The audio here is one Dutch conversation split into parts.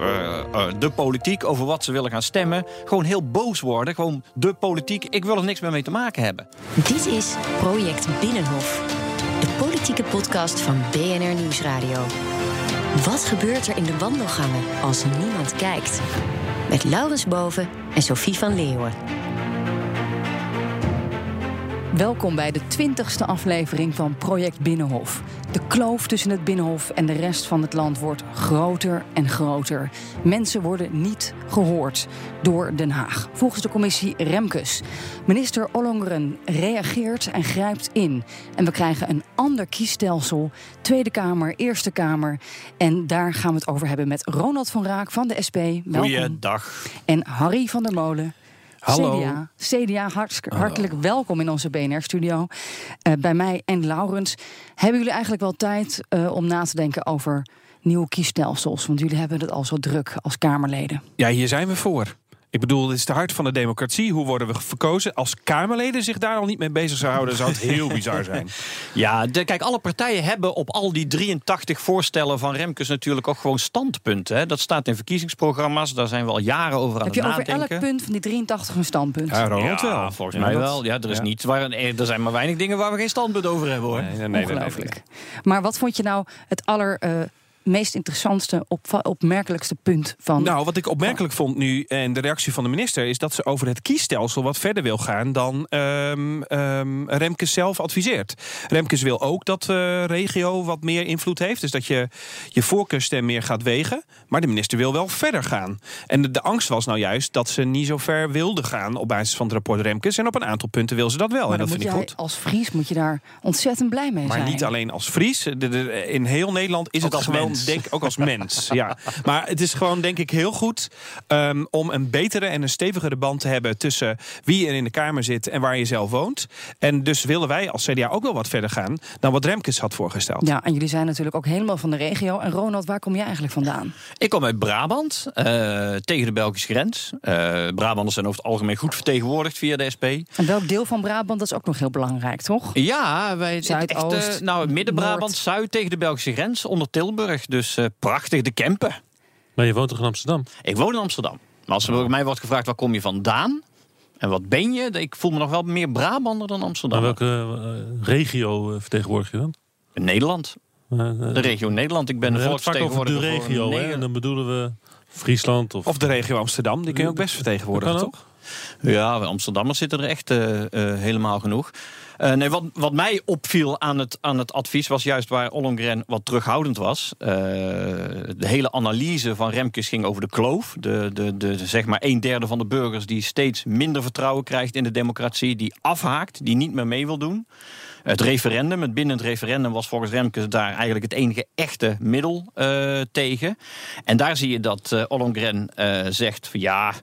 eh, eh, de politiek, over wat ze willen gaan stemmen, gewoon heel boos worden. Gewoon de politiek, ik wil er niks meer mee te maken hebben. Dit is Project Binnenhof, de politieke podcast van BNR Nieuwsradio. Wat gebeurt er in de wandelgangen als niemand kijkt? Met Laurens Boven en Sophie van Leeuwen. Welkom bij de twintigste aflevering van Project Binnenhof. De kloof tussen het Binnenhof en de rest van het land wordt groter en groter. Mensen worden niet gehoord door Den Haag. Volgens de commissie Remkes. Minister Ollongren reageert en grijpt in. En we krijgen een ander kiesstelsel. Tweede Kamer, Eerste Kamer. En daar gaan we het over hebben met Ronald van Raak van de SP. Welkom. Goeiedag. En Harry van der Molen. Hallo. CDA, CDA hartst- hartelijk welkom in onze BNR-studio. Eh, bij mij en Laurens. Hebben jullie eigenlijk wel tijd eh, om na te denken over nieuwe kiesstelsels? Want jullie hebben het al zo druk als Kamerleden. Ja, hier zijn we voor. Ik bedoel, dit is de hart van de democratie. Hoe worden we verkozen? Als Kamerleden zich daar al niet mee bezig zouden houden, zou het heel bizar zijn. Ja, de, kijk, alle partijen hebben op al die 83 voorstellen van Remkes natuurlijk ook gewoon standpunten. Hè. Dat staat in verkiezingsprogramma's, daar zijn we al jaren over aan Heb je het over nadenken. elk punt van die 83 een standpunt? Ja, Ronald ja, wel. volgens mij wel. Ja, er, is ja. niet waar, er zijn maar weinig dingen waar we geen standpunt over hebben hoor. Nee, nee, nee, nee, nee, Ongelooflijk. Maar wat vond je nou het aller... eh, meest interessantste, opva- opmerkelijkste punt van... Nou, wat ik opmerkelijk vond nu en de reactie van de minister is dat ze over het kiesstelsel wat verder wil gaan dan ehm ehm, Remkes zelf adviseert. Remkes wil ook dat eh regio wat meer invloed heeft, dus dat je je voorkeurstem meer gaat wegen. Maar de minister wil wel verder gaan. En de, de angst was nou juist dat ze niet zo ver wilde gaan op basis van het rapport Remkes. En op een aantal punten wil ze dat wel. maar en dat moet vind ik jij goed. als Fries moet je daar ontzettend blij mee Maar zijn. niet alleen als Fries. De- de- in heel Nederland is Ook het gewoon, mens. denk ook als mens. ja. Maar het is gewoon, denk ik, heel goed ehm, om een betere en een stevigere band te hebben tussen wie er in de Kamer zit en waar je zelf woont. En dus willen wij als CDA ook wel wat verder gaan dan wat Remkes had voorgesteld. Ja, en jullie zijn natuurlijk ook helemaal van de regio. En Ronald, waar kom jij eigenlijk vandaan? Ik kom uit Brabant, eh, tegen de Belgische grens. Eh, Brabanders zijn over het algemeen goed vertegenwoordigd via de SP. En welk deel van Brabant, dat is ook nog heel belangrijk, toch? Ja, wij Zuidoost, het echte- nou, Midden-Brabant. Zuid tegen de Belgische grens, onder Tilburg. Dus eh, prachtig, de Kempen. Maar je woont toch in Amsterdam? Ik woon in Amsterdam. Maar als er bij mij wordt gevraagd, waar kom je vandaan? En wat ben je? Ik voel me nog wel meer Brabander dan Maar Amsterdam. welke eh, regio eh, vertegenwoordig je dan? Nederland. De regio Nederland. Ik ben we de hebben het vaak over de regio, hè? En dan bedoelen we Friesland of... Of de regio Amsterdam, die kun je ook best vertegenwoordigen, toch? Ja, Amsterdammers zitten er echt helemaal genoeg. Eh, nee, wat, wat mij opviel aan het, aan het advies was juist waar Ollongren wat terughoudend was. Eh, de hele analyse van Remkes ging over de kloof. De, de, de, zeg maar een derde van de burgers die steeds minder vertrouwen krijgt in de democratie. Die afhaakt, die niet meer mee wil doen. Het referendum, het bindend referendum, was volgens Remkes daar eigenlijk het enige echte middel eh, tegen. En daar zie je dat eh Ollongren eh, zegt van ja,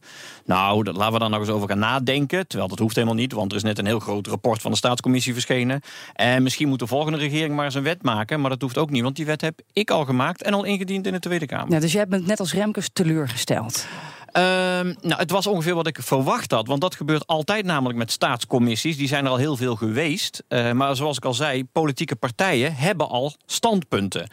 nou, dat, laten we daar nog eens over gaan nadenken. Terwijl dat hoeft helemaal niet, want er is net een heel groot rapport van de staatscommissie verschenen. En misschien moet de volgende regering maar eens een wet maken. Maar dat hoeft ook niet, want die wet heb ik al gemaakt en al ingediend in de Tweede Kamer. Ja, dus jij bent net als Remkes teleurgesteld. Ehm, nou, het was ongeveer wat ik verwacht had. Want dat gebeurt altijd namelijk met staatscommissies. Die zijn er al heel veel geweest. Eh, maar zoals ik al zei, politieke partijen hebben al standpunten.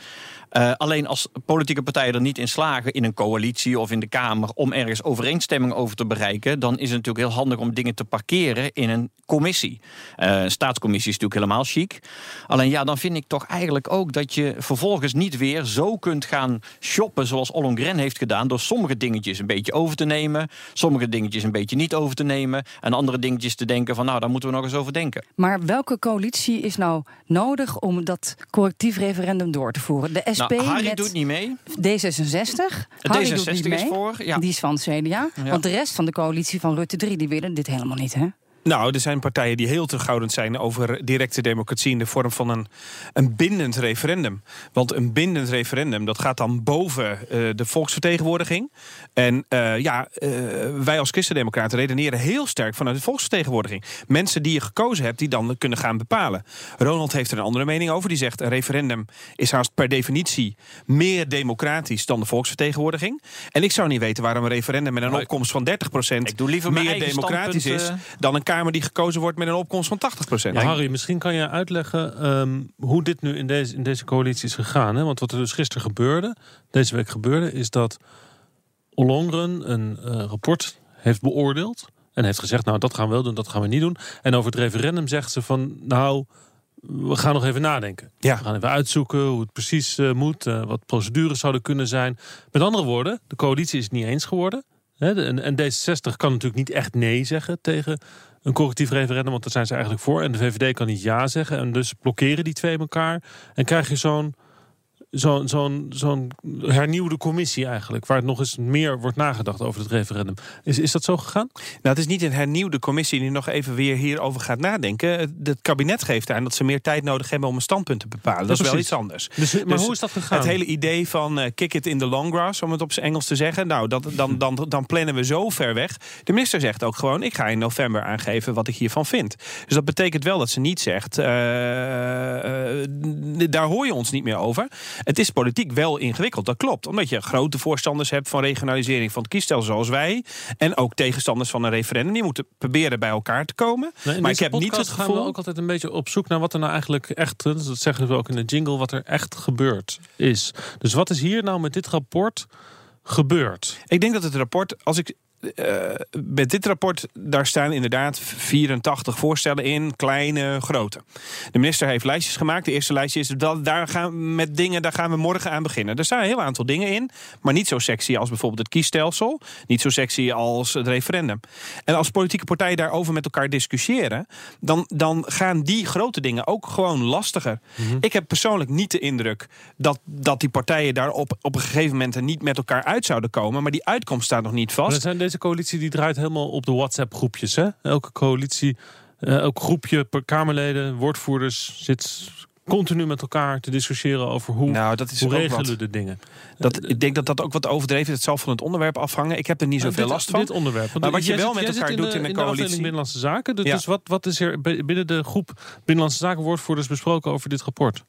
Eh, alleen als politieke partijen er niet in slagen in een coalitie of in de Kamer om ergens overeenstemming over te bereiken, dan is het natuurlijk heel handig om dingen te parkeren in een commissie. Een staatscommissie is natuurlijk helemaal chic. Alleen ja, dan vind ik toch eigenlijk ook dat je vervolgens niet weer zo kunt gaan shoppen zoals Ollongren heeft gedaan, door sommige dingetjes een beetje over te nemen, sommige dingetjes een beetje niet over te nemen en andere dingetjes te denken van nou, daar moeten we nog eens over denken. Maar welke coalitie is nou nodig om dat correctief referendum door te voeren? De Nou, Harry doet niet mee. D66. Het Harry D66 doet niet is mee. voor, ja. Die is van het CDA. Ja. Want de rest van de coalitie van Rutte 3 die willen dit helemaal niet, hè? Nou, er zijn partijen die heel terughoudend zijn over directe democratie in de vorm van een, een bindend referendum. Want een bindend referendum, dat gaat dan boven uh, de volksvertegenwoordiging. En uh, ja, uh, wij als christendemocraten redeneren heel sterk vanuit de volksvertegenwoordiging. Mensen die je gekozen hebt, die dan kunnen gaan bepalen. Ronald heeft er een andere mening over. Die zegt, een referendum is haast per definitie meer democratisch dan de volksvertegenwoordiging. En ik zou niet weten waarom een referendum met een opkomst van 30% meer democratisch is dan een Kamer die gekozen wordt met een opkomst van 80%. Ja, Harry, misschien kan je uitleggen um, hoe dit nu in deze, in deze coalitie is gegaan. Hè? Want wat er dus gisteren gebeurde, deze week gebeurde, is dat Ollongren een uh, rapport heeft beoordeeld. En heeft gezegd, nou dat gaan we wel doen, dat gaan we niet doen. En over het referendum zegt ze van, nou, we gaan nog even nadenken. Ja. We gaan even uitzoeken hoe het precies uh, moet, uh, wat procedures zouden kunnen zijn. Met andere woorden, de coalitie is het niet eens geworden. Hè? En, en D66 kan natuurlijk niet echt nee zeggen tegen een correctief referendum, want daar zijn ze eigenlijk voor. En de VVD kan niet ja zeggen. En dus blokkeren die twee elkaar. En krijg je zo'n zo'n zo'n zo'n hernieuwde commissie eigenlijk, waar het nog eens meer wordt nagedacht over het referendum. Is, is dat zo gegaan? Nou, het is niet een hernieuwde commissie die nog even weer hierover gaat nadenken. Het kabinet geeft aan dat ze meer tijd nodig hebben om een standpunt te bepalen. Dat is wel iets anders. Dus, maar dus hoe is dat gegaan? Het hele idee van uh, kick it in the long grass, om het op zijn Engels te zeggen. Nou, dat, dan, dan, dan plannen we zo ver weg. De minister zegt ook gewoon, ik ga in november aangeven wat ik hiervan vind. Dus dat betekent wel dat ze niet zegt, uh, uh, daar hoor je ons niet meer over. Het is politiek wel ingewikkeld, dat klopt. Omdat je grote voorstanders hebt van regionalisering van het kiesstelsel zoals wij. En ook tegenstanders van een referendum. Die moeten proberen bij elkaar te komen. maar ik heb niet het gevoel... gaan we ook altijd een beetje op zoek naar wat er nou eigenlijk echt... dat zeggen we ook in de jingle, wat er echt gebeurd is. Dus wat is hier nou met dit rapport gebeurd? Ik denk dat het rapport, als ik uh, met dit rapport, daar staan inderdaad 84 voorstellen in, kleine, grote. De minister heeft lijstjes gemaakt. De eerste lijstje is dat daar gaan we met dingen, daar gaan we morgen aan beginnen. Er staan een heel aantal dingen in, maar niet zo sexy als bijvoorbeeld het kiesstelsel, niet zo sexy als het referendum. En als politieke partijen daarover met elkaar discussiëren, dan, dan gaan die grote dingen ook gewoon lastiger. Mhm. Ik heb persoonlijk niet de indruk dat, dat die partijen daar op, op een gegeven moment niet met elkaar uit zouden komen, maar die uitkomst staat nog niet vast deze coalitie die draait helemaal op de WhatsApp-groepjes. Elke coalitie, uh, elk groepje, per Kamerleden, woordvoerders zit continu met elkaar te discussiëren over hoe, nou, dat is hoe regelen wat. de dingen. Dat, ik denk dat dat ook wat overdreven is. Het zal van het onderwerp afhangen. Ik heb er niet zoveel last van. Dit onderwerp. maar wat je wel met elkaar doet in, de, coalitie. In Binnenlandse Zaken. Dus, ja. dus wat, wat is er binnen de groep Binnenlandse Zaken woordvoerders besproken over dit rapport?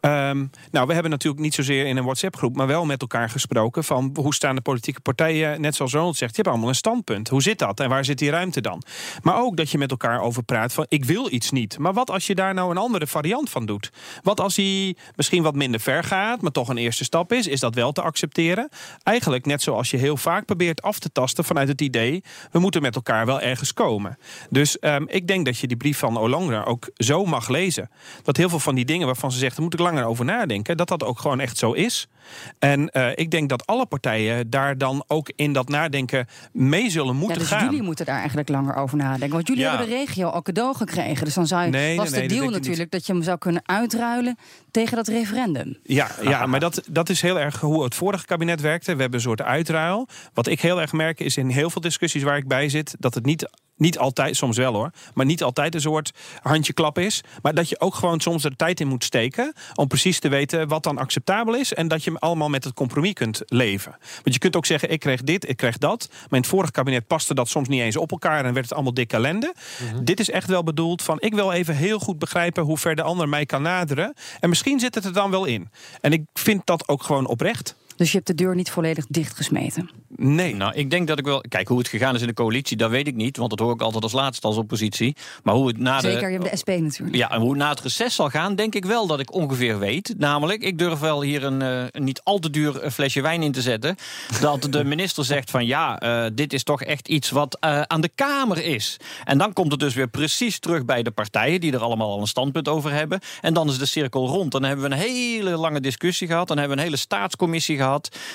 Um, nou, we hebben natuurlijk niet zozeer in een WhatsApp-groep, maar wel met elkaar gesproken van hoe staan de politieke partijen, net zoals Ronald zegt, je hebt allemaal een standpunt. Hoe zit dat en waar zit die ruimte dan? Maar ook dat je met elkaar over praat van ik wil iets niet. Maar wat als je daar nou een andere variant van doet? Wat als die misschien wat minder ver gaat, maar toch een eerste stap is? Is dat wel te accepteren? Eigenlijk net zoals je heel vaak probeert af te tasten vanuit het idee, we moeten met elkaar wel ergens komen. Dus um, ik denk dat je die brief van Olanga ook zo mag lezen. Dat heel veel van die dingen waarvan ze zegt daar moet ik langer over nadenken. Dat dat ook gewoon echt zo is. En uh, ik denk dat alle partijen daar dan ook in dat nadenken mee zullen moeten ja, dus gaan. jullie moeten daar eigenlijk langer over nadenken. Want jullie ja. hebben de regio al cadeau gekregen. Dus dan zou je, nee, was nee, de deal natuurlijk dat je hem zou kunnen uitruilen tegen dat referendum. Ja, ja maar dat, dat is heel erg hoe het vorige kabinet werkte. We hebben een soort uitruil. Wat ik heel erg merk is in heel veel discussies waar ik bij zit... dat het niet niet altijd, soms wel hoor, maar niet altijd een soort handjeklap is. Maar dat je ook gewoon soms er tijd in moet steken om precies te weten wat dan acceptabel is. En dat je allemaal met het compromis kunt leven. Want je kunt ook zeggen, ik kreeg dit, ik kreeg dat. Maar in het vorige kabinet paste dat soms niet eens op elkaar en werd het allemaal dikke ellende. Mhm. Dit is echt wel bedoeld van, ik wil even heel goed begrijpen hoe ver de ander mij kan naderen. En misschien zit het er dan wel in. En ik vind dat ook gewoon oprecht. Dus je hebt de deur niet volledig dichtgesmeten? Nee. Nou, ik denk dat ik wel. Kijk, hoe het gegaan is in de coalitie, dat weet ik niet. Want dat hoor ik altijd als laatste als oppositie. Maar hoe het na Zeker, de, je hebt de SP natuurlijk. Ja, en hoe het na het reces zal gaan, denk ik wel dat ik ongeveer weet. Namelijk, ik durf wel hier een, uh, niet al te duur eh, flesje wijn in te zetten. dat de minister zegt van ja, uh, dit is toch echt iets wat uh, aan de Kamer is. En dan komt het dus weer precies terug bij de partijen die er allemaal al een standpunt over hebben. En dan is de cirkel rond. Dan hebben we een hele lange discussie gehad. Dan hebben we een hele staatscommissie gehad.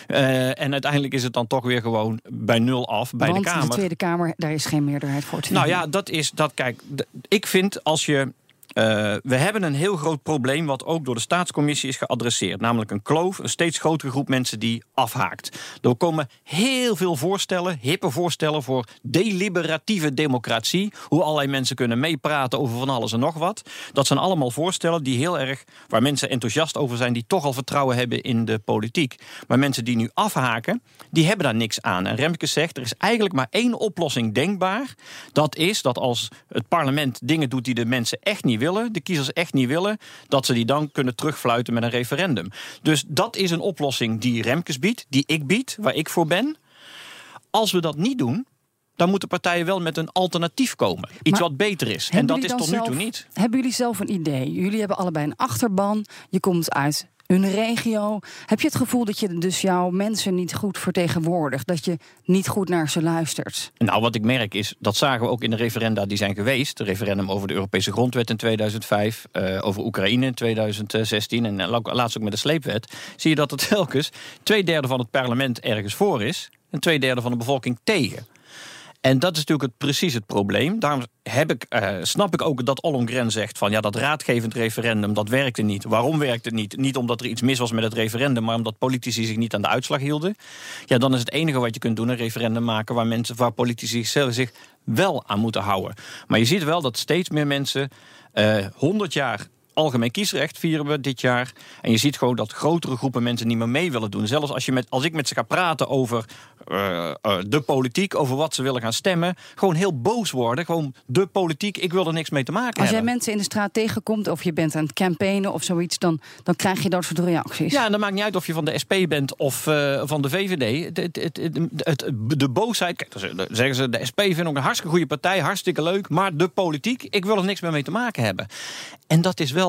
Uh, en uiteindelijk is het dan toch weer gewoon bij nul af bij Want de Kamer. de Tweede Kamer, daar is geen meerderheid voor te vinden. Nou ja, dat is dat. Kijk, ik vind als je Uh, we hebben een heel groot probleem, wat ook door de staatscommissie is geadresseerd. Namelijk een kloof, een steeds grotere groep mensen die afhaakt. Er komen heel veel voorstellen, hippe voorstellen voor deliberatieve democratie. Hoe allerlei mensen kunnen meepraten over van alles en nog wat. Dat zijn allemaal voorstellen die heel erg, waar mensen enthousiast over zijn, die toch al vertrouwen hebben in de politiek. Maar mensen die nu afhaken, die hebben daar niks aan. En Remke zegt, er is eigenlijk maar één oplossing denkbaar. Dat is dat als het parlement dingen doet die de mensen echt niet willen, de kiezers echt niet willen, dat ze die dan kunnen terugfluiten met een referendum. Dus dat is een oplossing die Remkes biedt, die ik bied, waar ik voor ben. Als we dat niet doen, dan moeten partijen wel met een alternatief komen. Iets wat beter is. En dat is tot nu toe niet. Hebben jullie zelf een idee? Jullie hebben allebei een achterban. Je komt uit een regio. Heb je het gevoel dat je dus jouw mensen niet goed vertegenwoordigt? Dat je niet goed naar ze luistert? Nou, wat ik merk is, dat zagen we ook in de referenda die zijn geweest. De referendum over de Europese grondwet in 2005, uh, eh, over Oekraïne in 2016 en uh, laatst ook met de sleepwet. Zie je dat het telkens twee derde van het parlement ergens voor is en twee derde van de bevolking tegen. En dat is natuurlijk het, precies het probleem. Daarom heb ik, uh, snap ik ook dat Ollongren zegt van ja, dat raadgevend referendum dat werkte niet. Waarom werkte het niet? Niet omdat er iets mis was met het referendum, maar omdat politici zich niet aan de uitslag hielden. Ja, dan is het enige wat je kunt doen een referendum maken waar mensen, waar politici zich wel aan moeten houden. Maar je ziet wel dat steeds meer mensen uh, eh, 100 jaar algemeen kiesrecht vieren we dit jaar. En je ziet gewoon dat grotere groepen mensen niet meer mee willen doen. Zelfs als, je met, als ik met ze ga praten over uh, uh, de politiek, over wat ze willen gaan stemmen, gewoon heel boos worden. Gewoon de politiek, ik wil er niks mee te maken als hebben. Als jij mensen in de straat tegenkomt of je bent aan het campaignen of zoiets, dan, dan krijg je dat soort reacties. Ja, en dan maakt niet uit of je van de SP bent of uh, van de VVD. Het, het, het, de boosheid, kijk, dan zeggen ze, de SP vindt ook een hartstikke goede partij, hartstikke leuk, maar de politiek, ik wil er niks meer mee te maken hebben. En dat is wel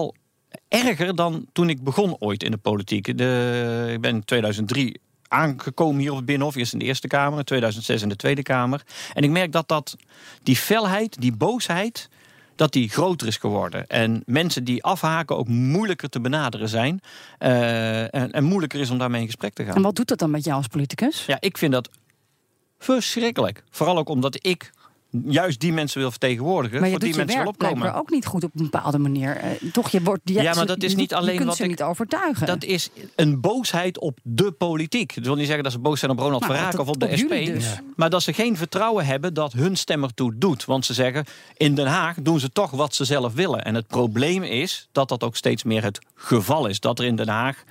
erger dan toen ik begon ooit in de politiek. De, ik ben in 2003 aangekomen hier op het Binnenhof. Eerst in de Eerste Kamer, in 2006 in de Tweede Kamer. En ik merk dat, dat die felheid, die boosheid dat die groter is geworden. En mensen die afhaken ook moeilijker te benaderen zijn. Uh, en, en, moeilijker is om daarmee in gesprek te gaan. En wat doet dat dan met jou als politicus? Ja, ik vind dat verschrikkelijk. Vooral ook omdat ik juist die mensen wil vertegenwoordigen. Maar je voor die mensen wil opkomen. ook niet goed op een bepaalde manier. Uh, toch, je wordt, ja, maar dat is niet alleen wat ik, niet overtuigen. Dat is een boosheid op de politiek. Dat wil niet zeggen dat ze boos zijn op Ronald Verraak of op de SP. Dus. Maar dat ze geen vertrouwen hebben dat hun stem ertoe doet. Want ze zeggen, in Den Haag doen ze toch wat ze zelf willen. En het probleem is dat dat ook steeds meer het geval is. Dat er in Den Haag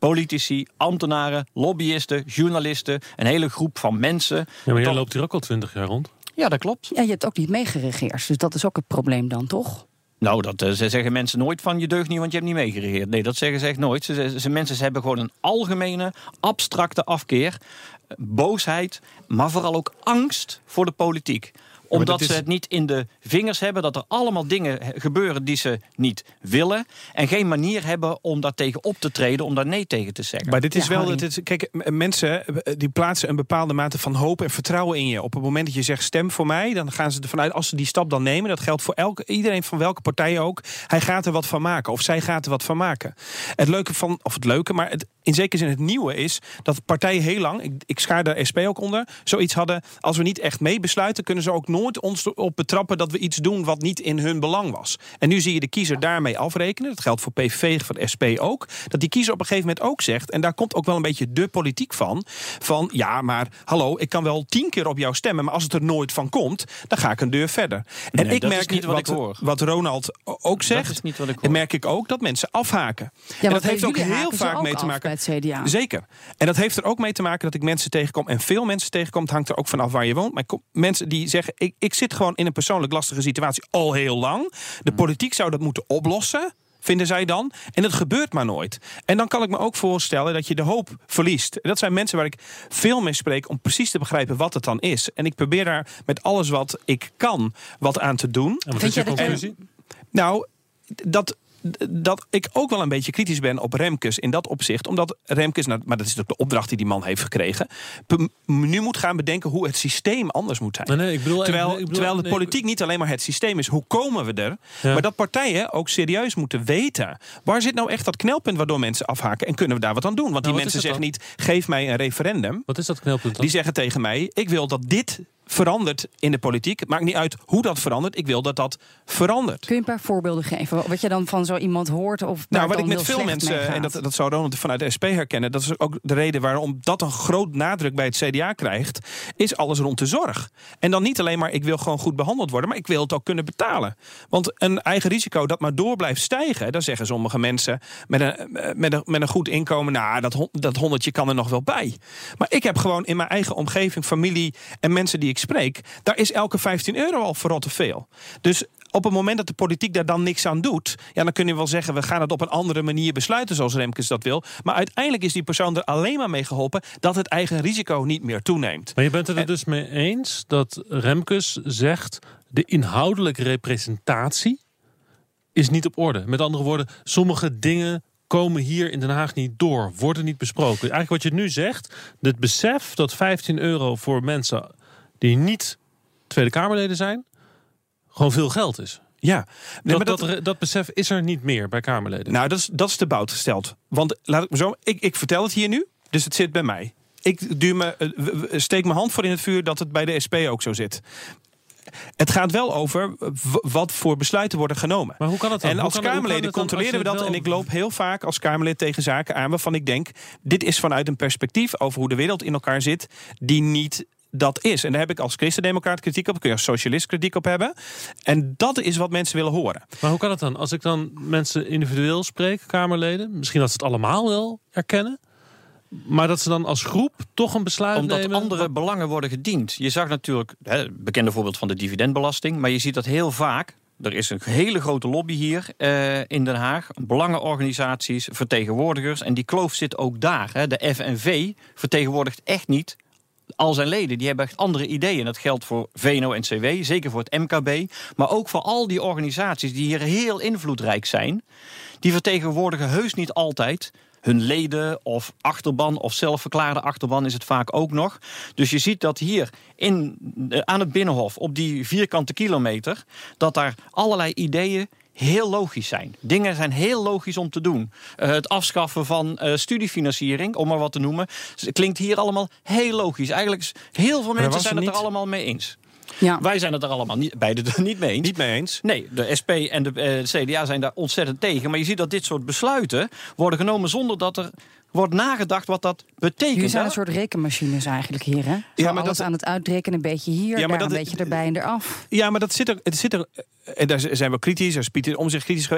politici, ambtenaren, lobbyisten, journalisten, een hele groep van mensen. Ja, maar jij loopt hier ook al twintig jaar rond. Ja, dat klopt. Ja, je hebt ook niet meegeregeerd. Dus dat is ook het probleem dan, toch? Nou, dat uh, ze zeggen mensen nooit van je deugt niet, want je hebt niet meegeregeerd. Nee, dat zeggen ze echt nooit. Ze, ze, mensen ze hebben gewoon een algemene, abstracte afkeer, boosheid, maar vooral ook angst voor de politiek omdat ze het niet in de vingers hebben. Dat er allemaal dingen gebeuren die ze niet willen. En geen manier hebben om daar tegen op te treden. Om daar nee tegen te zeggen. Maar dit is wel. Dit, kijk, mensen eh, die plaatsen een bepaalde mate van hoop en vertrouwen in je. Op het moment dat je zegt stem voor mij. Dan gaan ze ervan uit als ze die stap dan nemen. Dat geldt voor elke, iedereen van welke partij ook. Hij gaat er wat van maken. Of zij gaat er wat van maken. Het leuke van. Of het leuke. Maar het, in zekere zin het nieuwe is. Dat partijen heel lang. Ik, ik schaar de SP ook onder. Zoiets hadden. Als we niet echt mee besluiten. Kunnen ze ook nooit nooit ons op betrappen dat we iets doen wat niet in hun belang was. En nu zie je de kiezer daarmee afrekenen. Dat geldt voor PVV, voor de SP ook. Dat die kiezer op een gegeven moment ook zegt, en daar komt ook wel een beetje de politiek van. Van ja, maar hallo, ik kan wel tien keer op jou stemmen, maar als het er nooit van komt, dan ga ik een deur verder. En ik merk niet wat, wat, ik hoor. wat Ronald ook zegt. Dat is niet wat ik hoor. merk ik ook dat mensen afhaken. Ja, en dat heeft ook heel vaak mee te maken. Bij het CDA. Zeker. En dat heeft er ook mee te maken dat ik mensen tegenkom. En veel mensen tegenkom. Het hangt er ook vanaf waar je woont. Maar mensen die zeggen: ik, ik zit gewoon in een persoonlijk lastige situatie al heel lang. De politiek zou dat moeten oplossen vinden zij dan. En het gebeurt maar nooit. En dan kan ik me ook voorstellen dat je de hoop verliest. dat zijn mensen waar ik veel mee spreek om precies te begrijpen wat het dan is. En ik probeer daar met alles wat ik kan wat aan te doen. En wat is je conclusie? nou, dat dat ik ook wel een beetje kritisch ben op Remkes in dat opzicht. Omdat Remkes, nou, maar dat is ook de opdracht die die man heeft gekregen, nu moet gaan bedenken hoe het systeem anders moet zijn. Nee, ik bedoel, terwijl, ik bedoel, terwijl de politiek niet alleen maar het systeem is, hoe komen we er? Maar dat partijen ook serieus moeten weten. Waar zit nou echt dat knelpunt waardoor mensen afhaken? En kunnen we daar wat aan doen? Want die nou, mensen zeggen niet, geef mij een referendum. Wat is dat knelpunt dan? Die zeggen tegen mij, ik wil dat dit verandert in de politiek. Maakt niet uit hoe dat verandert. Ik wil dat dat verandert. Kun je een paar voorbeelden geven? Wat je dan van zo iemand hoort? Of nou, wat ik met veel mensen, en dat, dat zou Ronald vanuit de SP herkennen, dat is ook de reden waarom dat een groot nadruk bij het CDA krijgt, is alles rond de zorg. En dan niet alleen maar ik wil gewoon goed behandeld worden, maar ik wil het ook kunnen betalen. Want een eigen risico dat maar door blijft stijgen, dan zeggen sommige mensen met een, met een, met een goed inkomen, nou, dat, dat honderdje kan er nog wel bij. Maar ik heb gewoon in mijn eigen omgeving, familie en mensen die ik spreek, daar is elke 15 euro al verrot te veel. Dus op het moment dat de politiek daar dan niks aan doet, ja, dan kun je wel zeggen: we gaan het op een andere manier besluiten zoals Remkes dat wil. Maar uiteindelijk is die persoon er alleen maar mee geholpen dat het eigen risico niet meer toeneemt. Maar je bent het er dus mee eens dat Remkes zegt: de inhoudelijke representatie is niet op orde. Met andere woorden, sommige dingen komen hier in Den Haag niet door, worden niet besproken. Eigenlijk wat je nu zegt, het besef dat 15 euro voor mensen die niet Tweede Kamerleden zijn, gewoon veel geld is. Ja, dat, dat, dat, besef is er niet meer bij Kamerleden. Nou, dat is, dat is te bout gesteld. Want laat ik me zo, ik, ik vertel het hier nu, dus het zit bij mij. Ik duur me, eh, steek mijn hand voor in het vuur dat het bij de SP ook zo zit. Het gaat wel over wat voor besluiten worden genomen. Maar hoe kan het dan? En als Kamerleden controleren we dat. En ik loop heel vaak als Kamerlid tegen zaken aan waarvan ik denk: dit is vanuit een perspectief over hoe de wereld in elkaar zit, die niet dat is. En daar heb ik als christendemocraat kritiek op. Kun je als socialist kritiek op hebben. En dat is wat mensen willen horen. Maar hoe kan het dan? Als ik dan mensen individueel spreek, Kamerleden... misschien dat ze het allemaal wel herkennen... Maar dat ze dan als groep toch een besluit Omdat nemen? Omdat andere belangen worden gediend. Je zag natuurlijk, het bekende voorbeeld van de dividendbelasting... maar je ziet dat heel vaak er is een hele grote lobby hier uh, in Den Haag. Belangenorganisaties, vertegenwoordigers. En die kloof zit ook daar. Hè. De FNV vertegenwoordigt echt niet al zijn leden die hebben echt andere ideeën. Dat geldt voor VNO-NCW, zeker voor het MKB. Maar ook voor al die organisaties die hier heel invloedrijk zijn. Die vertegenwoordigen heus niet altijd hun leden of achterban of zelfverklaarde achterban is het vaak ook nog. Dus je ziet dat hier in, eh, aan het Binnenhof op die vierkante kilometer... dat daar allerlei ideeën heel logisch zijn. Dingen zijn heel logisch om te doen. Uh, het afschaffen van uh, studiefinanciering, om maar wat te noemen, klinkt hier allemaal heel logisch. Eigenlijk heel veel mensen zijn het er allemaal mee eens. Ja. Wij zijn het er allemaal niet, beide niet mee eens. Niet mee eens? Nee, de SP en de, uh, CDA zijn daar ontzettend tegen. Maar je ziet dat dit soort besluiten worden genomen zonder dat er wordt nagedacht wat dat betekent. Jullie zijn een soort rekenmachines eigenlijk hier, hè? Zo ja, maar dat aan het uitrekenen, een beetje hier, ja, maar daar dat, een beetje erbij en eraf. Ja, maar dat zit er, het zit er en daar zijn we kritisch, er Pieter om zich kritisch,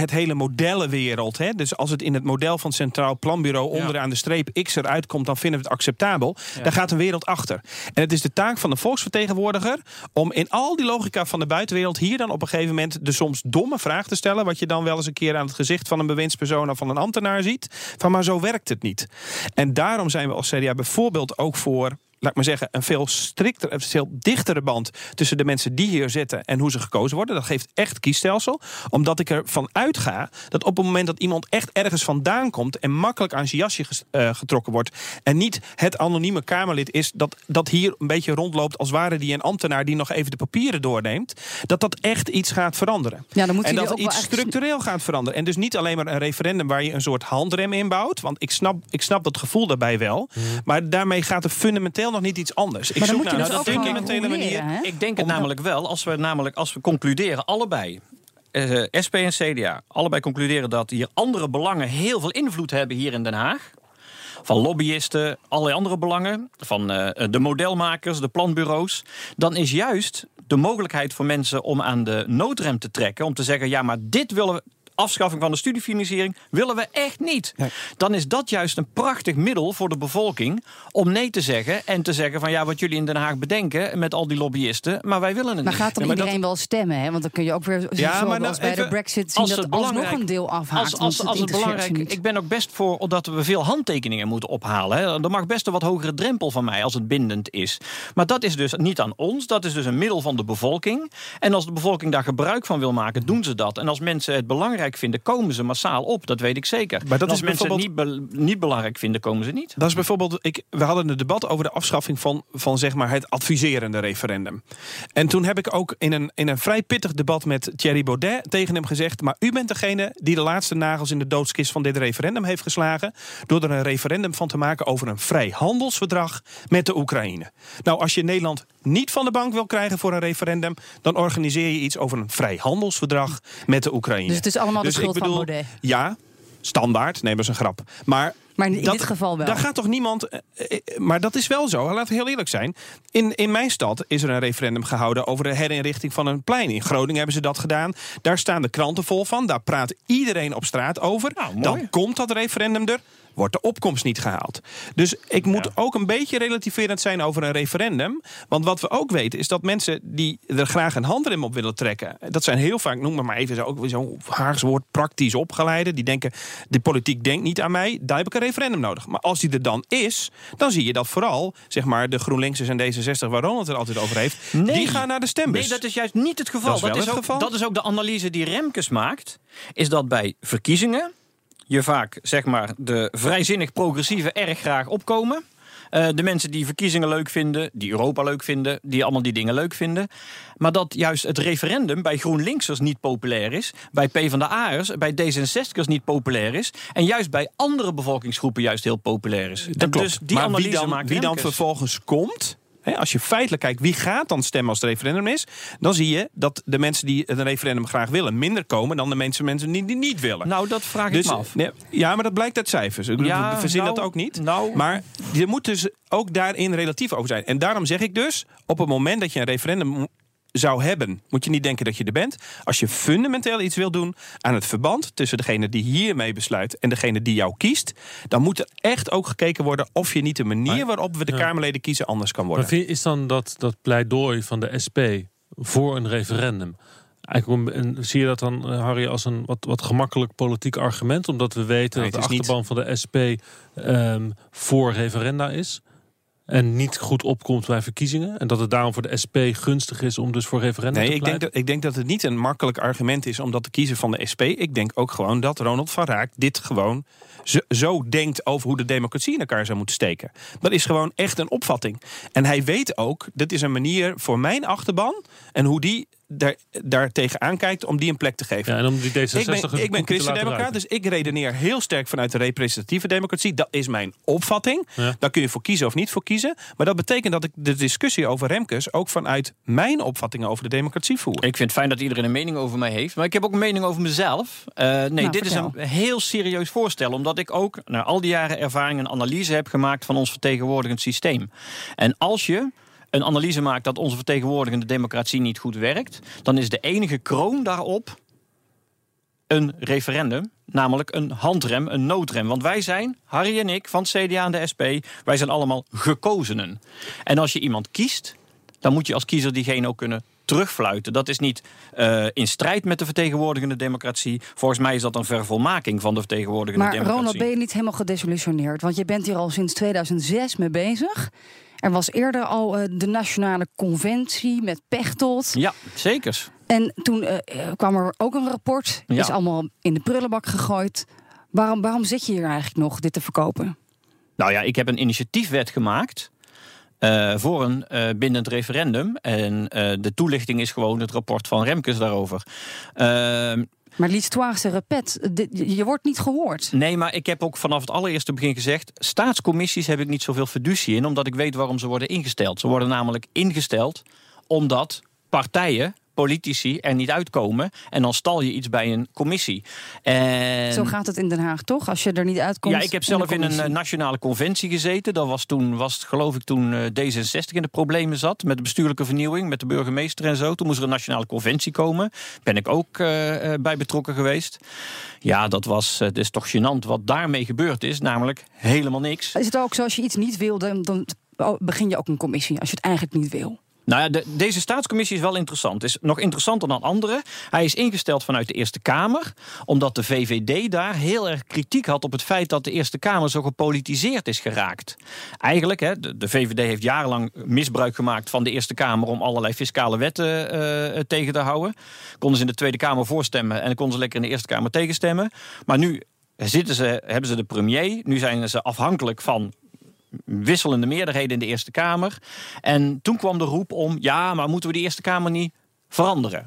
het hele modellenwereld. Hè? Dus als het in het model van het Centraal Planbureau onderaan de streep X eruit komt, dan vinden we het acceptabel. Daar gaat een wereld achter. En het is de taak van de volksvertegenwoordiger om in al die logica van de buitenwereld hier dan op een gegeven moment de soms domme vraag te stellen, wat je dan wel eens een keer aan het gezicht van een bewindspersoon of van een ambtenaar ziet. Van maar zo werkt het niet. En daarom zijn we als CDA bijvoorbeeld ook voor laat ik maar zeggen, een veel strikter, een veel dichtere band tussen de mensen die hier zitten en hoe ze gekozen worden. Dat geeft echt kiesstelsel. Omdat ik ervan uitga dat op het moment dat iemand echt ergens vandaan komt en makkelijk aan zijn jasje uh, getrokken wordt. En niet het anonieme Kamerlid is dat, dat hier een beetje rondloopt als ware die een ambtenaar die nog even de papieren doorneemt. Dat dat echt iets gaat veranderen. Ja, dan moet en dat ook iets structureel gaat veranderen. En dus niet alleen maar een referendum waar je een soort handrem inbouwt. Want ik snap, ik snap dat gevoel daarbij wel. Mhm. Maar daarmee gaat er fundamenteel nog niet iets anders. Ik maar zoek naar dus dat fundamentele manier. Ik denk het namelijk wel, als we namelijk als we concluderen, allebei. Uh, eh, SP en CDA, allebei concluderen dat hier andere belangen heel veel invloed hebben hier in Den Haag van lobbyisten, allerlei andere belangen, van uh, de modelmakers, de planbureaus, dan is juist de mogelijkheid voor mensen om aan de noodrem te trekken, om te zeggen: ja, maar dit willen we afschaffing van de studiefinanciering willen we echt niet. Dan is dat juist een prachtig middel voor de bevolking om nee te zeggen en te zeggen van ja, wat jullie in Den Haag bedenken met al die lobbyisten, maar wij willen het maar niet. Maar gaat dan iedereen wel stemmen? Hè? Want dan kun je ook weer ja, maar nou, bij de Brexit zien dat alsnog een deel afhaakt. Als, als, als het, belangrijk, ik ben ook best voor dat we veel handtekeningen moeten ophalen. Hè. Er mag best een wat hogere drempel van mij als het bindend is. Maar dat is dus niet aan ons. Dat is dus een middel van de bevolking. En als de bevolking daar gebruik van wil maken, doen ze dat. En als mensen het belangrijk vinden, komen ze massaal op. Dat weet ik zeker. Maar dat als is mensen het niet, niet belangrijk vinden, komen ze niet. Dat is bijvoorbeeld, ik, we hadden een debat over de afschaffing van, van zeg maar het adviserende referendum. En toen heb ik ook in een, in een vrij pittig debat met Thierry Baudet tegen hem gezegd: Maar u bent degene die de laatste nagels in de doodskist van dit referendum heeft geslagen. door er een referendum van te maken over een vrij handelsverdrag met de Oekraïne. Nou, als je Nederland niet van de bank wil krijgen voor een referendum, dan organiseer je iets over een vrijhandelsverdrag met de Oekraïne. Dus het is allemaal de Dus ik schuld van bedoel, Baudet. Ja, standaard. Nee, dat is een grap. Maar Maar in, dat- dit geval wel. daar gaat toch niemand. eh, eh, Maar dat is wel zo. Laten we heel eerlijk zijn. In, in mijn stad is er een referendum gehouden over de herinrichting van een plein. In Groningen hebben ze dat gedaan. Daar staan de kranten vol van. Daar praat iedereen op straat over. Nou. Dan komt dat referendum er. Wordt de opkomst niet gehaald. Dus ik moet ook een beetje relativerend zijn over een referendum. Want wat we ook weten is dat mensen die er graag een handrem op willen trekken. Dat zijn heel vaak, noem maar, maar even zo- zo'n Haags woord, praktisch opgeleiden. Die denken, de politiek denkt niet aan mij. Daar heb ik een referendum nodig. Maar als die er dan is, dan zie je dat vooral zeg maar, de GroenLinksers en D66, waar Ronald het altijd over heeft. Nee. Die gaan naar de stembus. Nee, dat is juist niet het geval. Dat is wel het ook, geval. dat is ook de analyse die Remkes maakt. Is dat bij verkiezingen je vaak zeg maar, de vrijzinnig progressieve erg graag opkomen. Eh, de mensen die verkiezingen leuk vinden, die Europa leuk vinden, die allemaal die dingen leuk vinden. Maar dat juist het referendum bij GroenLinksers niet populair is, bij PvdA'ers, bij D66'ers niet populair is. En juist bij andere bevolkingsgroepen juist heel populair is. Dat klopt. Dus die maar wie analyse dan, maakt wie dan vervolgens komt. Als je feitelijk kijkt wie gaat dan stemmen als het referendum is. dan zie je dat de mensen die een referendum graag willen. minder komen dan de mensen, mensen die die niet willen. Nou, dat vraag Dus, ik me af. nee, ja, maar dat blijkt uit cijfers. Ik Ja, we verzinnen nou, dat ook niet. nou. Maar je moet dus ook daarin relatief over zijn. En daarom zeg ik dus, op het moment dat je een referendum zou hebben, moet je niet denken dat je er bent. Als je fundamenteel iets wil doen aan het verband tussen degene die hiermee besluit en degene die jou kiest, dan moet er echt ook gekeken worden of je niet de manier waarop we de ja. Kamerleden kiezen anders kan worden. Maar is dan dat, dat pleidooi van de SP voor een referendum... Eigenlijk, zie je dat dan, eh, Harry, als een wat, wat gemakkelijk politiek argument? Omdat we weten Nee, dat de is niet- achterban van de SP ehm, voor referenda is. En niet goed opkomt bij verkiezingen. En dat het daarom voor de SP gunstig is om dus voor referenda Nee, te ik denk, pleiten. dat, ik denk dat het niet een makkelijk argument is om dat te kiezen van de SP. Ik denk ook gewoon dat Ronald van Raak dit gewoon zo, zo denkt over hoe de democratie in elkaar zou moeten steken. Dat is gewoon echt een opvatting. En hij weet ook, dit is een manier voor mijn achterban en hoe die daar, daar tegenaan kijkt om die een plek te geven. Ja, en om die D66 Ik ben, ik ben christendemocraat, dus ik redeneer heel sterk vanuit de representatieve democratie. Dat is mijn opvatting. Ja. Daar kun je voor kiezen of niet voor kiezen. Maar dat betekent dat ik de discussie over Remkes ook vanuit mijn opvattingen over de democratie voer. Ik vind het fijn dat iedereen een mening over mij heeft. Maar ik heb ook een mening over mezelf. Eh, nee, Nou, dit is een heel serieus voorstel. Omdat ik ook na al die jaren ervaring een analyse heb gemaakt van ons vertegenwoordigend systeem. En als je een analyse maakt dat onze vertegenwoordigende democratie niet goed werkt, dan is de enige kroon daarop een referendum. Namelijk een handrem, een noodrem. Want wij zijn, Harry en ik, van het CDA en de SP, wij zijn allemaal gekozenen. En als je iemand kiest, dan moet je als kiezer diegene ook kunnen terugfluiten. Dat is niet eh, in strijd met de vertegenwoordigende democratie. Volgens mij is dat een vervolmaking van de vertegenwoordigende Maar democratie. Ronald, ben je niet helemaal gedesillusioneerd? Want je bent hier al sinds 2006 mee bezig. Er was eerder al eh, de nationale conventie met Pechtold. Ja, zeker. En toen eh, eh, kwam er ook een rapport. Ja. Is allemaal in de prullenbak gegooid. Waarom, waarom zit je hier eigenlijk nog dit te verkopen? Nou ja, ik heb een initiatiefwet gemaakt. voor een eh, bindend referendum. En de toelichting is gewoon het rapport van Remkes daarover. Maar l'histoire se répète. Je wordt niet gehoord. Nee, maar ik heb ook vanaf het allereerste begin gezegd... staatscommissies heb ik niet zoveel fiducie in... omdat ik weet waarom ze worden ingesteld. Ze worden namelijk ingesteld omdat partijen, politici er niet uitkomen... en dan stal je iets bij een commissie. En... Zo gaat het in Den Haag, toch? Als je er niet uitkomt. Ja, ik heb zelf in een eh, nationale conventie gezeten. Dat was toen, was het, geloof ik, toen eh, D66 in de problemen zat. Met de bestuurlijke vernieuwing, met de burgemeester en zo. Toen moest er een nationale conventie komen. Ben ik ook eh, bij betrokken geweest. Ja, dat was, is toch gênant wat daarmee gebeurd is. Namelijk helemaal niks. Is het ook zo als je iets niet wil, dan, dan begin je ook een commissie. Als je het eigenlijk niet wil. Nou ja, de- deze staatscommissie is wel interessant. Is nog interessanter dan andere. Hij is ingesteld vanuit de Eerste Kamer. Omdat de VVD daar heel erg kritiek had op het feit dat de Eerste Kamer zo gepolitiseerd is geraakt. Eigenlijk, hè, de, VVD heeft jarenlang misbruik gemaakt van de Eerste Kamer om allerlei fiscale wetten eh, tegen te houden. Konden ze in de Tweede Kamer voorstemmen en dan konden ze lekker in de Eerste Kamer tegenstemmen. Maar nu zitten ze, hebben ze de premier. Nu zijn ze afhankelijk van wisselende meerderheden in de Eerste Kamer. En toen kwam de roep om, ja, maar moeten we de Eerste Kamer niet veranderen?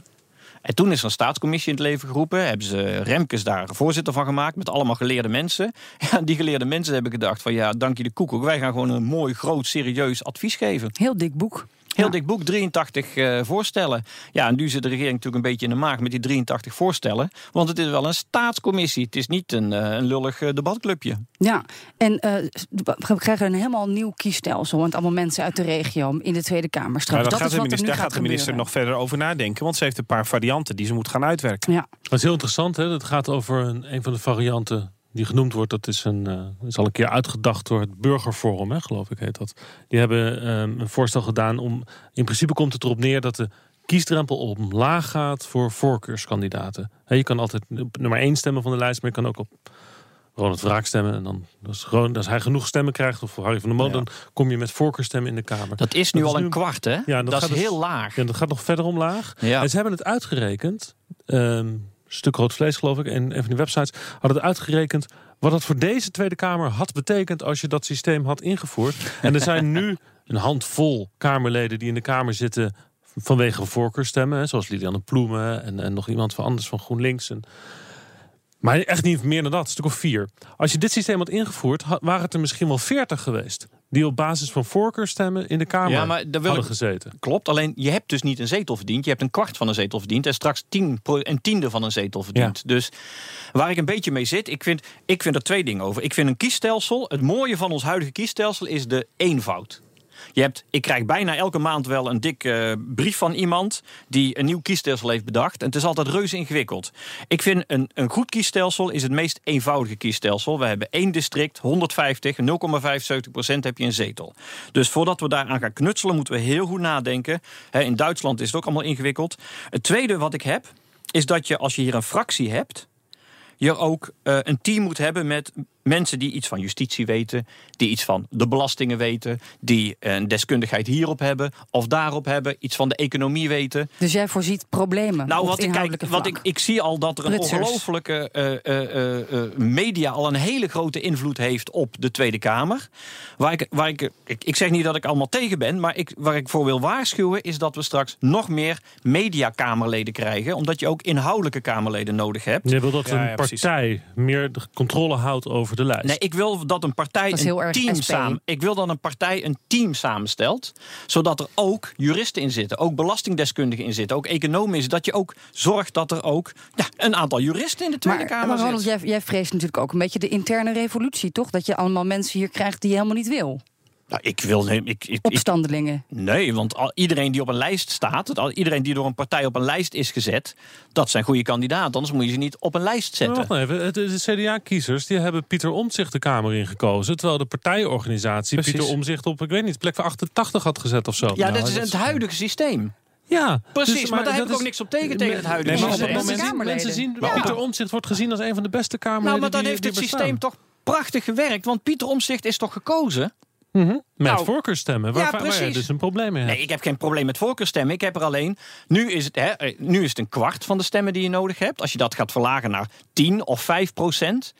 En toen is er een staatscommissie in het leven geroepen. Hebben ze Remkes daar voorzitter van gemaakt. Met allemaal geleerde mensen. Ja, die geleerde mensen hebben gedacht van ja, dank je de koekoek. Wij gaan gewoon een mooi, groot, serieus advies geven. Heel dik boek. Heel Ja. dik boek, 83 eh, voorstellen. Ja, en nu zit de regering natuurlijk een beetje in de maag met die 83 voorstellen. Want het is wel een staatscommissie. Het is niet een, eh, een lullig eh, debatclubje. Ja, en eh, we krijgen een helemaal nieuw kiesstelsel. Want allemaal mensen uit de regio in de Tweede Kamer straks. Maar dat gaat wat er minister, nu daar gaat de minister gebeuren. nog verder over nadenken. Want ze heeft een paar varianten die ze moet gaan uitwerken. Ja, Dat is heel interessant. Hè? Het gaat over een, een van de varianten die genoemd wordt. Dat is, een, eh, is al een keer uitgedacht door het Burgerforum, hè, geloof ik heet dat. Die hebben ehm, een voorstel gedaan om... In principe komt het erop neer dat de kiesdrempel omlaag gaat voor voorkeurskandidaten. Je kan altijd op nummer één stemmen van de lijst, maar je kan ook op Ronald Wraak stemmen. En dan, als, Ron- als hij genoeg stemmen krijgt, of Harry van der Ja. dan kom je met voorkeurstemmen in de Kamer. Dat is nu Dat is al nu- een kwart, hè? Ja, dat dat gaat is dus- heel laag. Ja, dat gaat nog verder omlaag. Ja. En ze hebben het uitgerekend. ehm, stuk rood vlees, geloof ik. En een van die websites hadden het uitgerekend. wat het voor deze Tweede Kamer had betekend. als je dat systeem had ingevoerd. En er zijn nu een handvol Kamerleden die in de Kamer zitten. vanwege voorkeurstemmen. Zoals Lilianne Ploemen en, en nog iemand van anders van GroenLinks. En, maar echt niet meer dan dat, een stuk of vier. Als je dit systeem had ingevoerd, waren het er misschien wel veertig geweest. Die op basis van voorkeurstemmen in de Kamer Ja, maar daar wil hadden ik- gezeten. Klopt, alleen je hebt dus niet een zetel verdiend. Je hebt een kwart van een zetel verdiend en straks tien een tiende van een zetel verdiend. Dus waar ik een beetje mee zit, ik vind, ik vind er twee dingen over. Ik vind een kiesstelsel, het mooie van ons huidige kiesstelsel is de eenvoud. Je hebt, ik krijg bijna elke maand wel een dik eh, brief van iemand die een nieuw kiesstelsel heeft bedacht. En het is altijd reuze ingewikkeld. Ik vind een, een goed kiesstelsel is het meest eenvoudige kiesstelsel. We hebben één district, 150, 0,75 procent heb je een zetel. Dus voordat we daaraan gaan knutselen, moeten we heel goed nadenken. In Duitsland is het ook allemaal ingewikkeld. Het tweede wat ik heb, is dat je als je hier een fractie hebt, je ook eh, een team moet hebben met mensen die iets van justitie weten, die iets van de belastingen weten, die een deskundigheid hierop hebben of daarop hebben, iets van de economie weten. dus jij voorziet problemen Nou, wat ik, kijk, wat ik, ik zie al dat er een Prutsers. ongelofelijke eh, eh, eh, eh, media al een hele grote invloed heeft op de Tweede Kamer. Waar ik, waar ik, ik, ik zeg niet dat ik allemaal tegen ben, maar ik, waar ik voor wil waarschuwen is dat we straks nog meer mediakamerleden krijgen, omdat je ook inhoudelijke Kamerleden nodig hebt. Je wil dat Ja, een ja, partij meer controle houdt over de lijst. Nee, ik wil dat een partij Dat is een team samen. Ik wil dat een partij een team samenstelt, zodat er ook juristen in zitten, ook belastingdeskundigen in zitten, ook economen in Dat je ook zorgt dat er ook ja, een aantal juristen in de Tweede Maar, Kamer maar Ronald, zitten. jij, jij vreest natuurlijk ook een beetje de interne revolutie, toch? Dat je allemaal mensen hier krijgt die je helemaal niet wil. Nou, ik wil nee, ik, ik, ik, Opstandelingen. nee, want al, iedereen die op een lijst staat, iedereen die door een partij op een lijst is gezet, dat zijn goede kandidaten. Anders moet je ze niet op een lijst zetten. wacht even, het- de CDA-kiezers die hebben Pieter Omtzigt de Kamer ingekozen. Terwijl de partijorganisatie Precies. Pieter Omtzigt op, ik weet niet, plek van 88 had gezet of zo. Ja, Nou, dat is het huidige systeem. Ja, Precies, dus- maar, daar heb ik ook niks op tegen tegen het huidige Nee, maar op systeem. het Mensen moment- zien, mensen zien Ja. Pieter Omtzigt wordt gezien als een van de beste Kamerleden Nou, maar dan die, heeft die het bestaan. systeem toch prachtig gewerkt. Want Pieter Omzicht is toch gekozen? Mhm. Met Nou, voorkeurstemmen, waar, ja, waar je dus een probleem mee hebt. Nee, ik heb geen probleem met voorkeurstemmen. Ik heb er alleen. Nu is, het, hè, nu is het een kwart van de stemmen die je nodig hebt. Als je dat gaat verlagen naar 10 of 5 procent.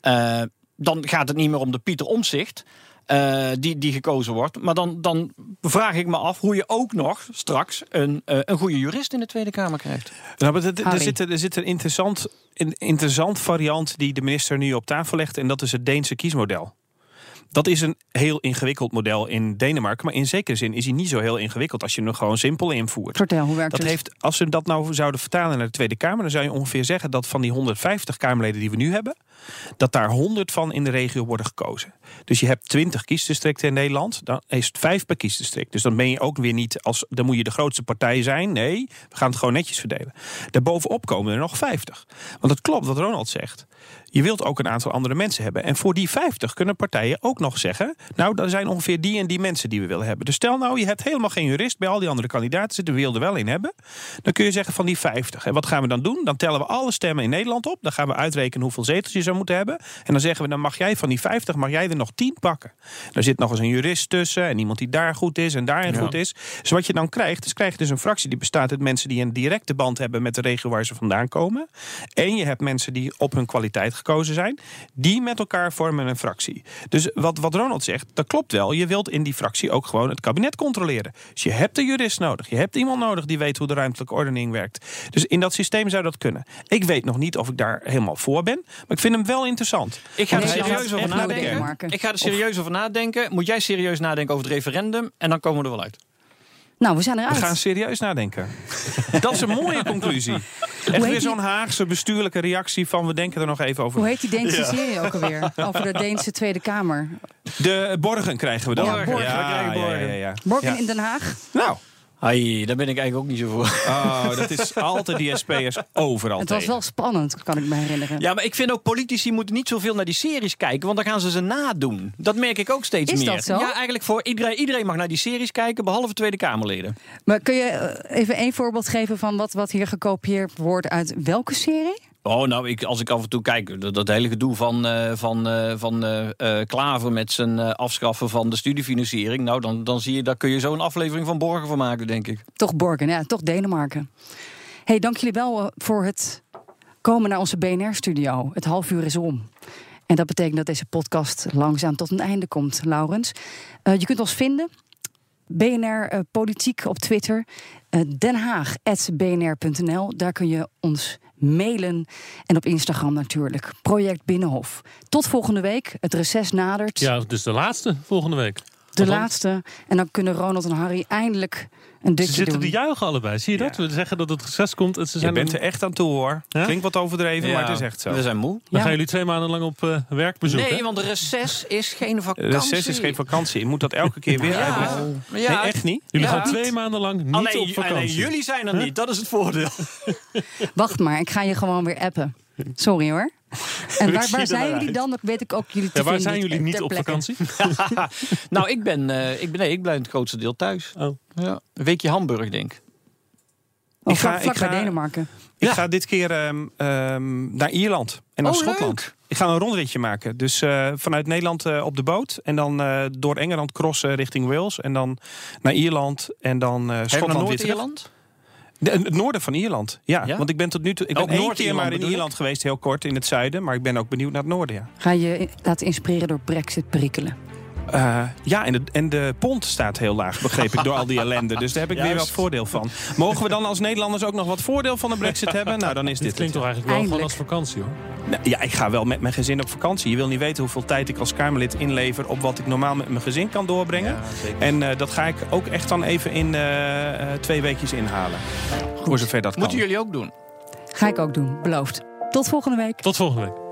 eh, dan gaat het niet meer om de Pieter Omzicht. eh, die, die gekozen wordt. Maar dan, dan vraag ik me af hoe je ook nog straks een, eh, een goede jurist in de Tweede Kamer krijgt. Nou, maar er, er, zit, er zit een interessant, een interessant variant die de minister nu op tafel legt. En dat is het Deense kiesmodel. Dat is een heel ingewikkeld model in Denemarken. Maar in zekere zin is hij niet zo heel ingewikkeld als je hem gewoon simpel invoert. Vertel, hoe werkt Dat het? heeft, als we dat nou zouden vertalen naar de Tweede Kamer, dan zou je ongeveer zeggen dat van die 150 Kamerleden die we nu hebben, dat daar 100 van in de regio worden gekozen. Dus je hebt 20 kiesdistricten in Nederland, dan is het 5 per kiesdistrict. Dus dan ben je ook weer niet als dan moet je de grootste partij zijn. Nee, we gaan het gewoon netjes verdelen. Daarbovenop komen er nog 50. Want het klopt wat Ronald zegt. Je wilt ook een aantal andere mensen hebben. En voor die 50 kunnen partijen ook nog zeggen: Nou, er zijn ongeveer die en die mensen die we willen hebben. Dus stel nou, je hebt helemaal geen jurist bij al die andere kandidaten zitten, wil je er wel in hebben. Dan kun je zeggen van die 50. En wat gaan we dan doen? Dan tellen we alle stemmen in Nederland op. Dan gaan we uitrekenen hoeveel zetels je zou moeten hebben. En dan zeggen we: dan mag jij van die 50, mag jij er nog 10 pakken. Er zit nog eens een jurist tussen en iemand die daar goed is en daarin Ja. goed is. Dus wat je dan krijgt, is krijg je dus een fractie die bestaat uit mensen die een directe band hebben met de regio waar ze vandaan komen. En je hebt mensen die op hun kwaliteit gekozen zijn. Die met elkaar vormen een fractie. Dus wat, wat Ronald zegt, dat klopt wel. Je wilt in die fractie ook gewoon het kabinet controleren. Dus je hebt een jurist nodig. Je hebt iemand nodig die weet hoe de ruimtelijke ordening werkt. Dus in dat systeem zou dat kunnen. Ik weet nog niet of ik daar helemaal voor ben. Maar ik vind hem wel interessant. Ik ga er serieus over en nadenken. Ik ga er serieus over nadenken. Moet jij serieus nadenken over het referendum? En dan komen we er wel uit. Nou, we zijn We eruit. gaan serieus nadenken. Dat is een mooie conclusie. Echt weer zo'n Haagse bestuurlijke reactie van we denken er nog even over. Hoe heet die Deense serie ook alweer? Over de Deense Tweede Kamer. De Borgen krijgen we dan. Ja, Borgen. We Borgen. Ja, ja, ja. Morgen Ja. in Den Haag. Nou, Ai, daar ben ik eigenlijk ook niet zo voor. oh, dat is altijd die SP'ers overal Het was tegen. wel spannend, kan ik me herinneren. Ja, maar ik vind ook politici moeten niet zoveel naar die series kijken, want dan gaan ze ze nadoen. Dat merk ik ook steeds Is meer. dat zo? Ja, eigenlijk voor iedereen. Iedereen mag naar die series kijken, behalve Tweede Kamerleden. Maar kun je eh, even één voorbeeld geven van wat, wat hier gekopieerd wordt uit welke serie? Oh, nou, ik, als ik af en toe kijk, dat, hele gedoe van, eh, van, eh, van eh, Klaver met zijn afschaffen van de studiefinanciering. Nou, dan, dan zie je, daar kun je zo een aflevering van Borgen van maken, denk ik. Toch Borgen, ja, toch Denemarken. hey, dank jullie wel voor het komen naar onze BNR-studio. Het half uur is om. En dat betekent dat deze podcast langzaam tot een einde komt, Laurens. Je kunt ons vinden. BNR Politiek op Twitter. Den Haag, bnr.nl. Daar kun je ons mailen. En op Instagram natuurlijk. Project Binnenhof. Tot volgende week. Het reces nadert. Ja, dus de laatste volgende week. De laatste. En dan kunnen Ronald en Harry eindelijk een Ze dutje zitten doen. te juichen allebei. Zie je dat? Ja. We zeggen dat het reces komt. En ze Je zijn bent dan, er echt aan toe hoor. Ja? Klinkt wat overdreven, maar het is echt zo. We zijn moe. dan Ja. gaan jullie twee maanden lang op eh, werkbezoek. Nee, hè? want de reces is geen vakantie. Reces is geen vakantie. Je moet dat elke keer weer Ja, uitleggen. ja. Nee, echt niet. Jullie Ja. gaan twee maanden lang niet Alleen, op vakantie. alleen jullie zijn er niet, dat is het voordeel. Wacht maar, ik ga je gewoon weer appen. Sorry hoor. En waar, zijn jullie dan? Dat weet ik ook jullie te Ja, waar zijn jullie niet op vakantie? nou, ik ben, eh, ik ben, nee, ik blijf het grootste deel thuis. Oh. Ja. Een weekje Hamburg, denk ik. Oh, Ik ga- vlak, ik bij ga- Denemarken. Ik Ja. ga dit keer ehm, ehm, naar Ierland en naar Oh, Schotland. leuk. Ik ga een rondritje maken. Dus eh, vanuit Nederland eh, op de boot. En dan eh, door Engeland crossen richting Wales. En dan naar Ierland. En dan eh Heb je Schotland naar. Noord-Ierland? De- Het noorden van Ierland. Ja, Ja? want ik ben tot nu toe. Ik ben Ook één keer Noord-Ierland maar in ik? Ierland geweest, heel kort in het zuiden. Maar ik ben ook benieuwd naar het noorden. Ja, Ga je laten inspireren door Brexit-perikelen. Eh, ja en, de, en de pond staat heel laag, begreep ik, door al die ellende. Dus daar heb ik weer wat voordeel van. Mogen we dan als Nederlanders ook nog wat voordeel van de brexit hebben? Nou, dan is dit Dit klinkt het. toch eigenlijk wel gewoon Eindelijk. als vakantie hoor. Nou, ja, ik ga wel met mijn gezin op vakantie. Je wil niet weten hoeveel tijd ik als Kamerlid inlever... op wat ik normaal met mijn gezin kan doorbrengen. En eh, dat ga ik ook echt dan even in eh, eh, twee weekjes inhalen. Voor zover dat kan. Moeten jullie ook doen. Ga ik ook doen, beloofd. Tot volgende week. Tot volgende week.